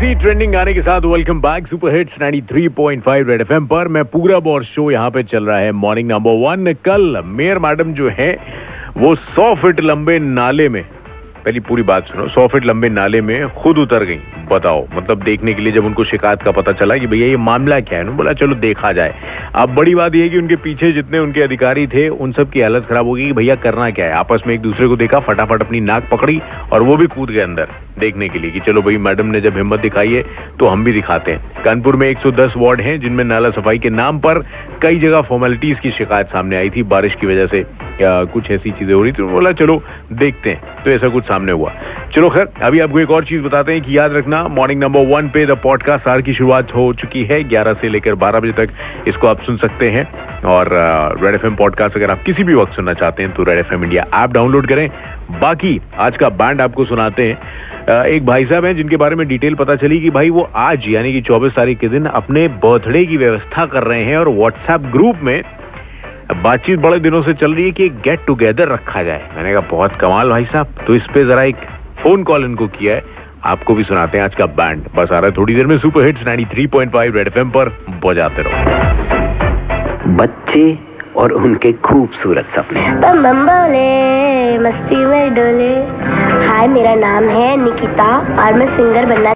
UGC trending गाने के साथ welcome back super hits 93.5 red FM पर मैं पूरा बोर शो यहाँ पे चल रहा है। मॉर्निंग नंबर वन कल मेयर मैडम जो है, वो सौ फीट लंबे नाले में पहली पूरी बात सुनो, सौ फीट लंबे नाले में खुद उतर गई। बताओ मतलब देखने के लिए जब उनको शिकायत का पता चला कि भैया ये मामला क्या है बोला, चलो देखा जाए। अब बड़ी बात यह कि उनके पीछे जितने उनके अधिकारी थे, उन सब की हालत खराब हो गई कि भैया करना क्या है? आपस में एक दूसरे को देखा, फटाफट अपनी नाक पकड़ी और वो भी कूद गए अंदर, देखने के लिए कि चलो भाई, मैडम ने जब हिम्मत दिखाई है तो हम भी दिखाते हैं। कानपुर में 110 वार्ड हैं जिनमें नाला सफ़ाई के नाम पर कई जगह फॉर्मेलिटीज की शिकायत सामने आई थी बारिश की वजह से। या कुछ ऐसी चीज़ें हो रही थी? तो बोला, चलो, देखते हैं। तो ऐसा कुछ सामने हुआ। चलो, खैर, अभी आपको एक और चीज़ बताते हैं कि याद रखना मॉर्निंग नंबर वन पे द पॉडकास्ट आर की शुरुआत हो चुकी है 11 से लेकर 12 बजे तक इसको आप सुन सकते हैं। और रेड एफ़ पॉडकास्ट अगर आप किसी भी वक्त सुनना चाहते हैं तो red FM India app download करें। बाकी, आज का बैंड आपको सुनाते हैं। एक भाई साहब हैं, जिनके बारे में डिटेल पता चली कि भाई, वो आज, यानी कि 24 तारीख के दिन अपने बर्थडे की व्यवस्था कर रहे हैं और व्हाट्सएप ग्रुप में बातचीत बड़े दिनों से चल रही है कि गेट टुगेदर रखा जाए। मैंने कहा बहुत कमाल भाई साहब। तो इस पे जरा एक फ़ोन कॉल इनको किया है। आपको भी सुनाते हैं आज का बैंड बस आ रहा है थोड़ी देर में सुपर हिट्स 93.5 रेड एफएम पर बजाते रहो। बच्चे और उनके खूबसूरत सपने। बम बम बोले मस्ती में डोले। हाय मेरा नाम है निकिता और मैं सिंगर बनना